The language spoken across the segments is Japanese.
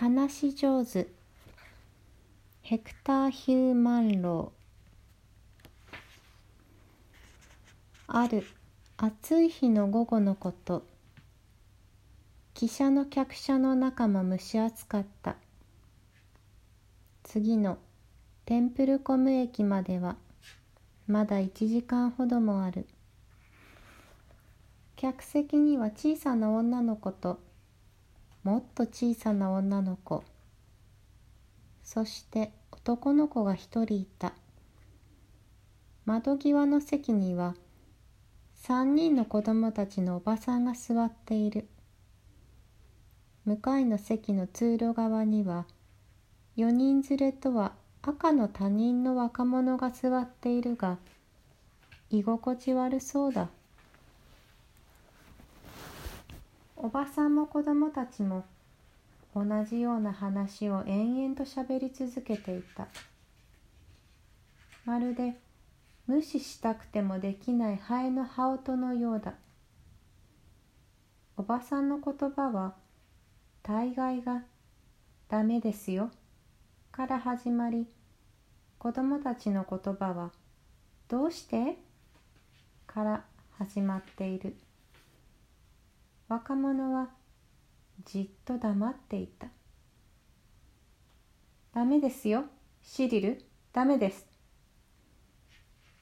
話し上手。ヘクター・ヒューマンロー。ある暑い日の午後のこと。汽車の客車の中も蒸し暑かった。次のテンプルコム駅までは。まだ1時間ほどもある。客席には小さな女の子ともっと小さな女の子。そして男の子が一人いた。窓際の席には三人の子供たちのおばさんが座っている。向かいの席の通路側には4人連れとは赤の他人の若者が座っているが居心地悪そうだ。おばさんも子供たちも同じような話を延々としゃべり続けていたまるで無視したくてもできないハエの羽音のようだおばさんの言葉は大概が「ダメですよ」から始まり子供たちの言葉は「どうして?」から始まっている。若者はじっと黙っていた「ダメですよ。シリル。ダメです」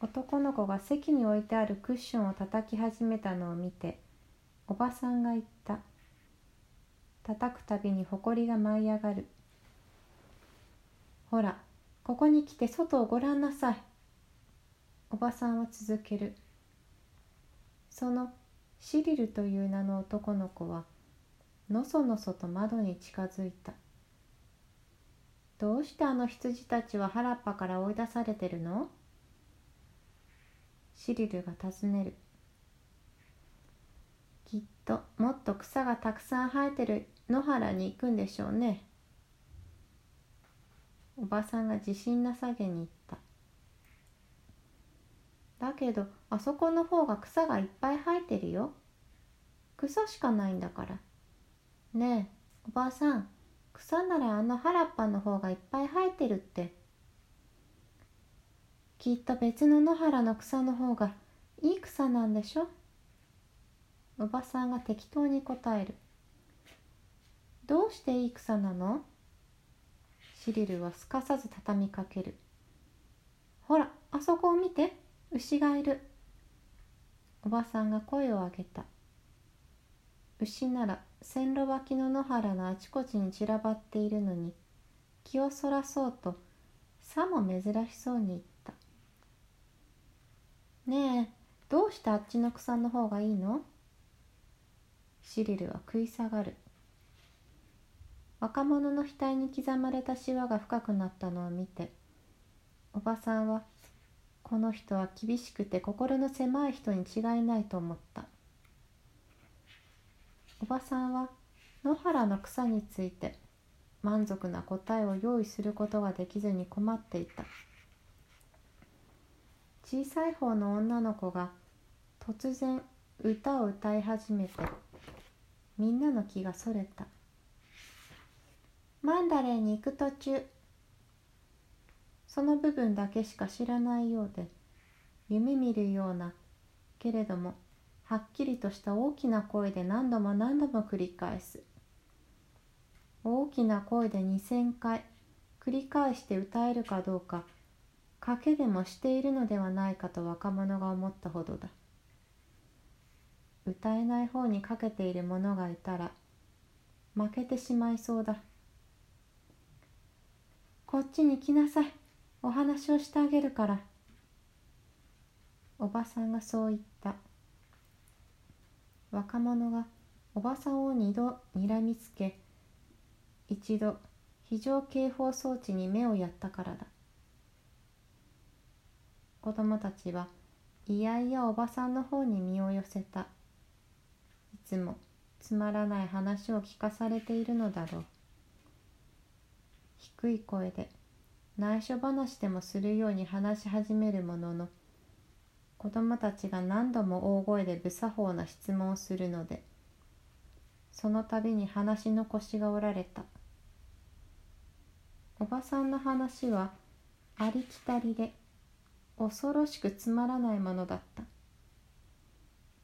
男の子が席に置いてあるクッションを叩き始めたのを見ておばさんが言った。叩くたびにほこりが舞い上がる。ほらここに来て外をごらんなさい。おばさんは続ける。そのシリルという名の男の子はのそのそと窓に近づいた。どうしてあの羊たちは原っぱから追い出されてるの？シリルが尋ねる。きっともっと草がたくさん生えてる野原に行くんでしょうね。おばさんが自信なさげに言っだけどあそこの方が草がいっぱい生えてるよ。草しかないんだから。ねえおばあさん草ならあの原っぱの方がいっぱい生えてるって。きっと別の野原の草の方がいい草なんでしょ。おばさんが適当に答える。どうしていい草なの？シリルはすかさず畳みかける。ほらあそこを見て。牛がいる。おばさんが声を上げた。牛なら線路脇の野原のあちこちに散らばっているのに気をそらそうとさも珍しそうに言った「ねえどうしてあっちの草の方がいいの?」シリルは食い下がる。若者の額に刻まれたしわが深くなったのを見ておばさんはこの人は厳しくて心の狭い人に違いないと思ったおばさんは野原の草について満足な答えを用意することができずに困っていた小さい方の女の子が突然歌を歌い始めてみんなの気がそれたマンダレーに行く途中その部分だけしか知らないようで夢見るようなけれどもはっきりとした大きな声で何度も何度も繰り返す。大きな声で2,000回繰り返して歌えるかどうか賭けでもしているのではないかと若者が思ったほどだ。歌えない方にかけている者がいたら負けてしまいそうだ。こっちに来なさい。お話をしてあげるから。おばさんがそう言った。若者がおばさんを二度にらみつけ一度非常警報装置に目をやったからだ。子供たちはいやいやおばさんの方に身を寄せた。いつもつまらない話を聞かされているのだろう。低い声で内緒話でもするように話し始めるものの子供たちが何度も大声で無作法な質問をするのでその度に話の腰が折られた。おばさんの話はありきたりで恐ろしくつまらないものだった。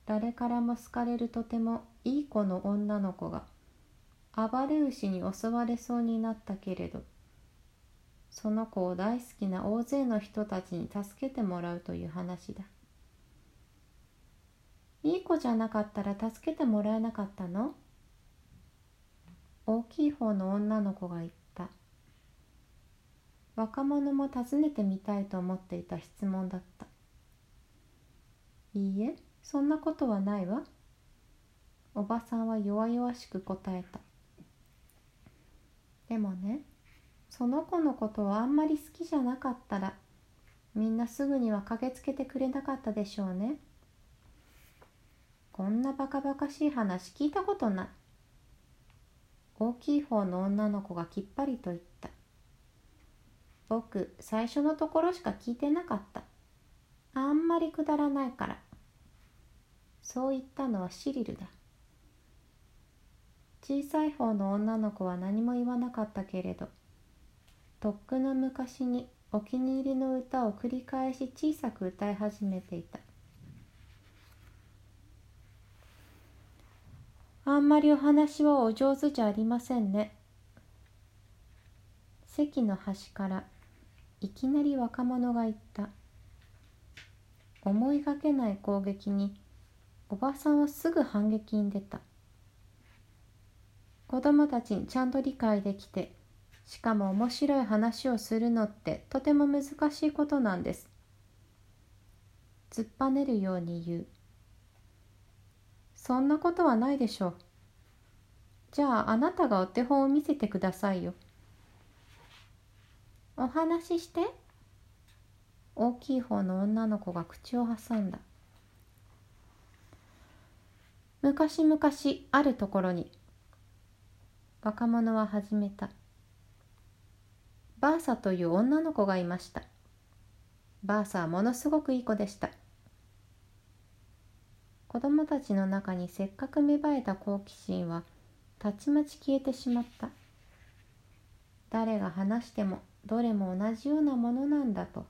誰からも好かれるとてもいい子の女の子が暴れ牛に襲われそうになったけれどその子を大好きな大勢の人たちに助けてもらうという話だ。いい子じゃなかったら助けてもらえなかったの？大きい方の女の子が言った。若者も尋ねてみたいと思っていた質問だった。いいえそんなことはないわ。おばさんは弱々しく答えた。でもねその子のことをあんまり好きじゃなかったらみんなすぐには駆けつけてくれなかったでしょうね。こんなバカバカしい話聞いたことない。大きい方の女の子がきっぱりと言った。僕最初のところしか聞いてなかった。あんまりくだらないから。そう言ったのはシリルだ。小さい方の女の子は何も言わなかったけれどとっくの昔にお気に入りの歌を繰り返し小さく歌い始めていた。あんまりお話はお上手じゃありませんね。席の端からいきなり若者が言った。思いがけない攻撃におばさんはすぐ反撃に出た。子供たちにちゃんと理解できてしかも面白い話をするのってとても難しいことなんです。突っぱねるように言う。そんなことはないでしょう。じゃああなたがお手本を見せてくださいよ。お話しして。大きい方の女の子が口を挟んだ。昔々あるところに若者は始めた。バーサという女の子がいました。バーサはものすごくいい子でした。子供たちの中にせっかく芽生えた好奇心はたちまち消えてしまった。誰が話してもどれも同じようなものなんだと。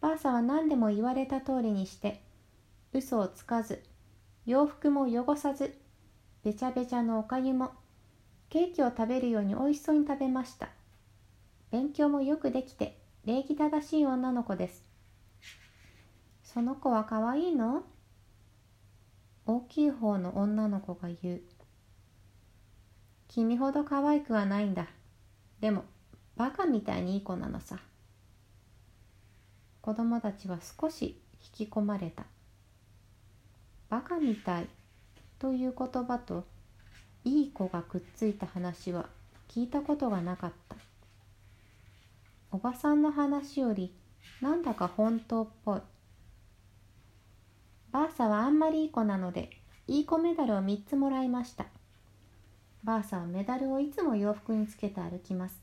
バーサは何でも言われた通りにして嘘をつかず洋服も汚さずべちゃべちゃのおかゆもケーキを食べるように美味しそうに食べました。勉強もよくできて礼儀正しい女の子です。その子は可愛いの？大きい方の女の子が言う。君ほど可愛くはないんだ。でもバカみたいにいい子なのさ。子供たちは少し引き込まれた。バカみたいという言葉といい子がくっついた話は聞いたことがなかった。おばさんの話よりなんだか本当っぽい。バーサはあんまりいい子なのでいい子メダルを3つもらいました。バーサはメダルをいつも洋服につけて歩きます。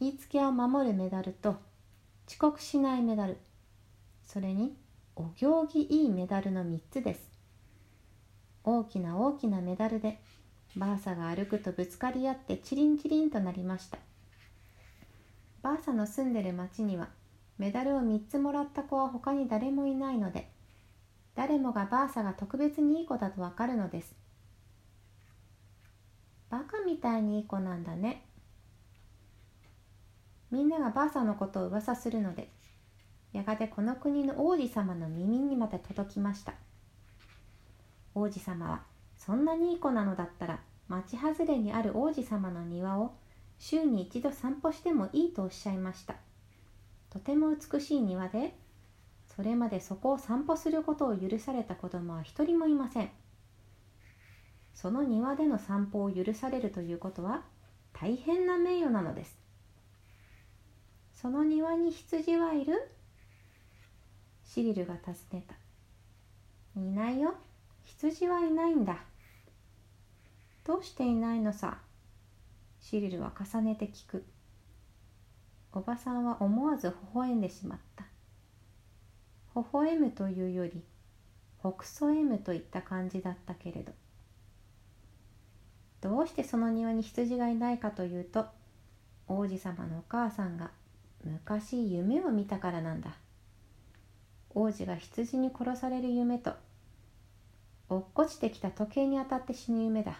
言いつけを守るメダルと遅刻しないメダル。それにお行儀いいメダルの3つです。大きな大きなメダルでバーサが歩くとぶつかり合ってチリンチリンとなりました。バーサの住んでる町にはメダルを3つもらった子は他に誰もいないので誰もがバーサが特別にいい子だとわかるのです。バカみたいにいい子なんだね。みんながバーサのことを噂するのでやがてこの国の王子様の耳にまで届きました。王子様はそんなにいい子なのだったら町外れにある王子様の庭を週に一度散歩してもいいとおっしゃいました。とても美しい庭でそれまでそこを散歩することを許された子供は一人もいません。その庭での散歩を許されるということは大変な名誉なのです。その庭に羊はいるシリルが尋ねた。いないよ羊はいないんだ。どうしていないのさ？シリルは重ねて聞く。おばさんは思わず微笑んでしまった。微笑むというよりほくそ笑むといった感じだったけれど。どうしてその庭に羊がいないかというと王子様のお母さんが昔夢を見たからなんだ。王子が羊に殺される夢と落っこちてきた時計に当たって死ぬ夢だ。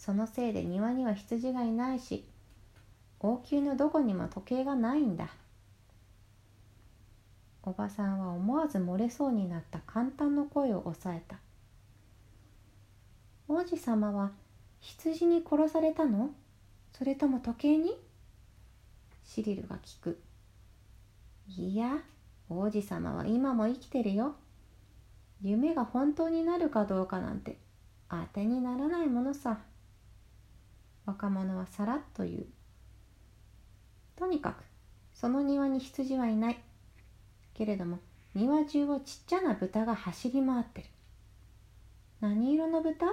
そのせいで庭には羊がいないし王宮のどこにも時計がないんだ。おばさんは思わず漏れそうになった簡単の声を抑えた。王子様は羊に殺されたの？それとも時計に？シリルが聞く。いや王子様は今も生きてるよ。夢が本当になるかどうかなんて当てにならないものさ。若者はさらっと言う。とにかくその庭に羊はいない。けれども庭中をちっちゃな豚が走り回ってる。何色の豚？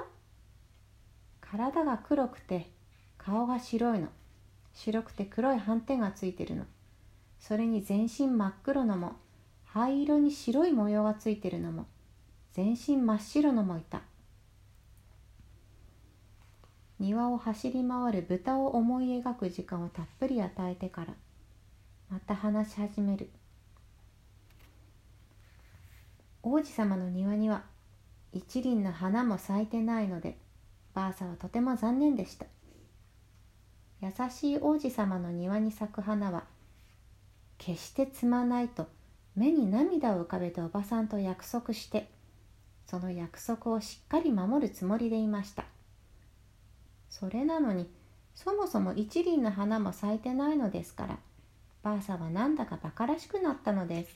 体が黒くて顔が白いの。白くて黒い斑点がついてるの。それに全身真っ黒のも灰色に白い模様がついてるのも全身真っ白のもいた。庭を走り回る豚を思い描く時間をたっぷり与えてからまた話し始める。王子様の庭には一輪の花も咲いてないのでバーサはとても残念でした。優しい王子様の庭に咲く花は決して摘まないと目に涙を浮かべておばさんと約束してその約束をしっかり守るつもりでいました。それなのにそもそも一輪の花も咲いてないのですからバーサはなんだか馬鹿らしくなったのです。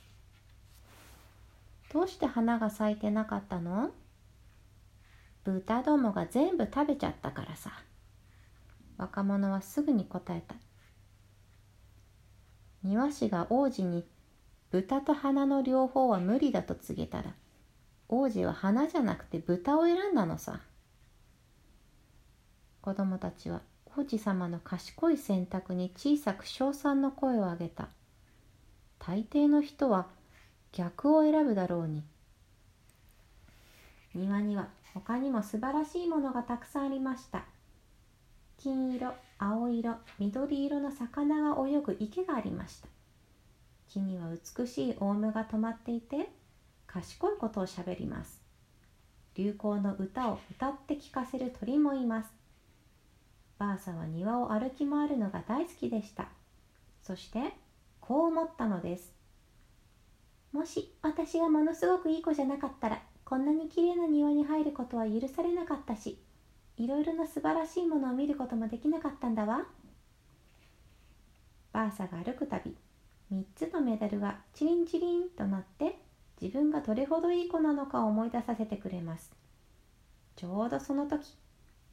どうして花が咲いてなかったの？豚どもが全部食べちゃったからさ。若者はすぐに答えた。庭師が王子に豚と花の両方は無理だと告げたら王子は花じゃなくて豚を選んだのさ。子供たちは王子様の賢い選択に小さく称賛の声を上げた大抵の人は逆を選ぶだろうに。庭には他にも素晴らしいものがたくさんありました。金色青色緑色の魚が泳ぐ池がありました。木には美しいオウムが止まっていて賢いことをしゃべります。流行の歌を歌って聞かせる鳥もいます。バーサは庭を歩き回るのが大好きでした。そしてこう思ったのです。もし私がものすごくいい子じゃなかったらこんなに綺麗な庭に入ることは許されなかったしいろいろな素晴らしいものを見ることもできなかったんだわ。バーサが歩くたび3つのメダルがチリンチリンとなって自分がどれほどいい子なのかを思い出させてくれます。ちょうどその時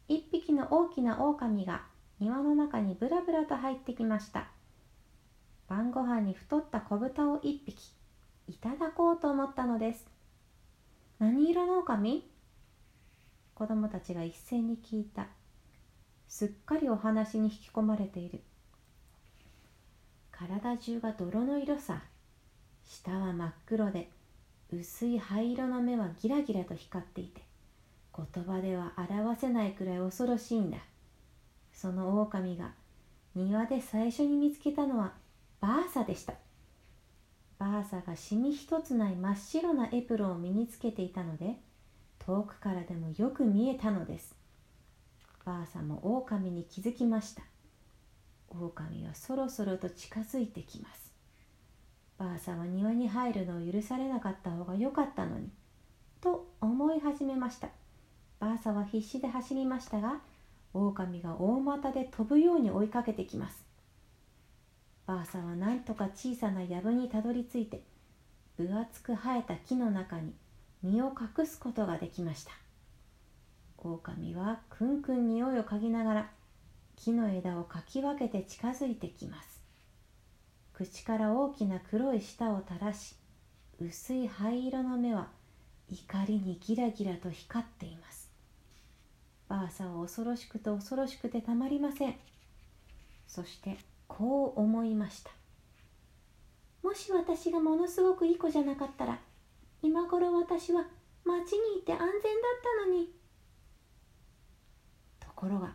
一匹の大きな狼が庭の中にブラブラと入ってきました。晩ご飯に太った子豚を一匹いただこうと思ったのです。何色の狼？子供たちが一斉に聞いた。すっかりお話に引き込まれている。体中が泥の色さ。下は真っ黒で薄い灰色の目はギラギラと光っていて言葉では表せないくらい恐ろしいんだ。その狼が庭で最初に見つけたのはバーサでした。バーサがシミ一つない真っ白なエプロンを身につけていたので遠くからでもよく見えたのです。バーサも狼に気づきました。狼はそろそろと近づいてきます。ばあさんは庭に入るのを許されなかった方が良かったのにと思い始めました。ばあさは必死で走りましたが狼が大股で飛ぶように追いかけてきます。ばあさはなんとか小さな藪にたどり着いて分厚く生えた木の中に身を隠すことができました。狼はくんくん匂いを嗅ぎながら木の枝をかき分けて近づいてきます。口から大きな黒い舌を垂らし薄い灰色の目は怒りにギラギラと光っています。バーサは恐ろしくて恐ろしくてたまりません。そしてこう思いました。もし私がものすごくいい子じゃなかったら今頃私は町にいて安全だったのに。ところが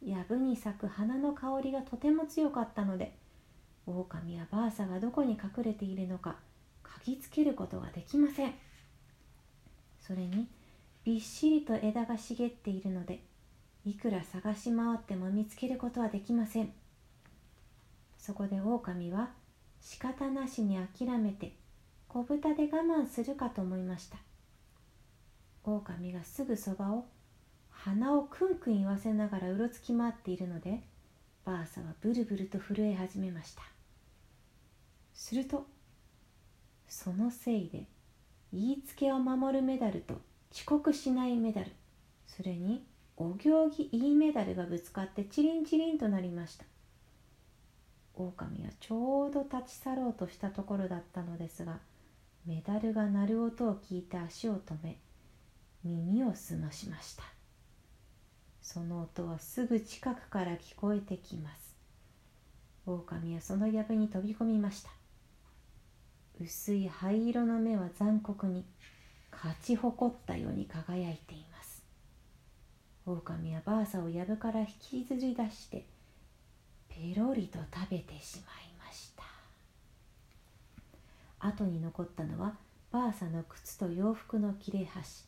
藪に咲く花の香りがとても強かったので狼はバーサがどこに隠れているのか嗅ぎつけることができません。それにびっしりと枝が茂っているのでいくら探し回っても見つけることはできません。そこで狼は仕方なしに諦めて小豚で我慢するかと思いました。狼がすぐそばを鼻をクンクン言わせながらうろつき回っているのでバーサはブルブルと震え始めました。するとそのせいで言いつけを守るメダルと遅刻しないメダル。それにお行儀いいメダルがぶつかってチリンチリンとなりました。狼はちょうど立ち去ろうとしたところだったのですがメダルが鳴る音を聞いて足を止め耳を澄ましました。その音はすぐ近くから聞こえてきます。狼はその藪に飛び込みました。薄い灰色の目は残酷に勝ち誇ったように輝いています。狼はバーサを藪から引きずり出してペロリと食べてしまいました。後に残ったのはバーサの靴と洋服の切れ端。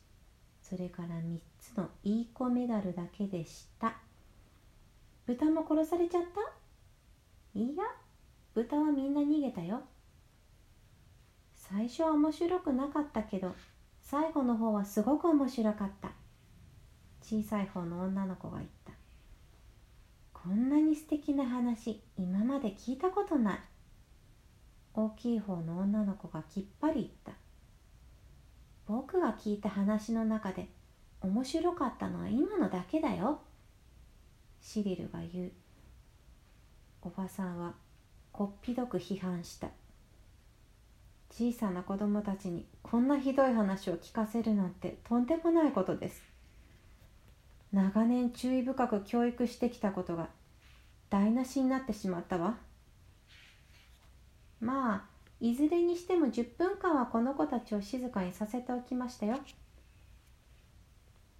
それから3つのいい子メダルだけでした。豚も殺されちゃった？いや豚はみんな逃げたよ。最初は面白くなかったけど最後の方はすごく面白かった。小さい方の女の子が言った。こんなに素敵な話今まで聞いたことない。大きい方の女の子がきっぱり言った。僕が聞いた話の中で面白かったのは今のだけだよ。シリルが言う。おばさんはこっぴどく批判した。小さな子供たちにこんなひどい話を聞かせるなんてとんでもないことです。長年注意深く教育してきたことが台無しになってしまったわ。まあいずれにしても10分間はこの子たちを静かにさせておきましたよ。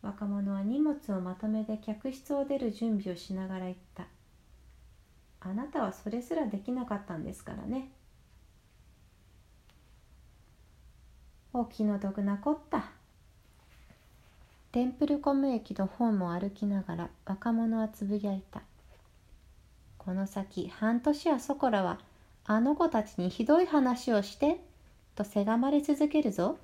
若者は荷物をまとめて客室を出る準備をしながら言った。あなたはそれすらできなかったんですからね。お気の毒なこった。テンプルコム駅のホームを歩きながら若者はつぶやいた。この先半年はそこらはあの子たちにひどい話をしてとせがまれ続けるぞ。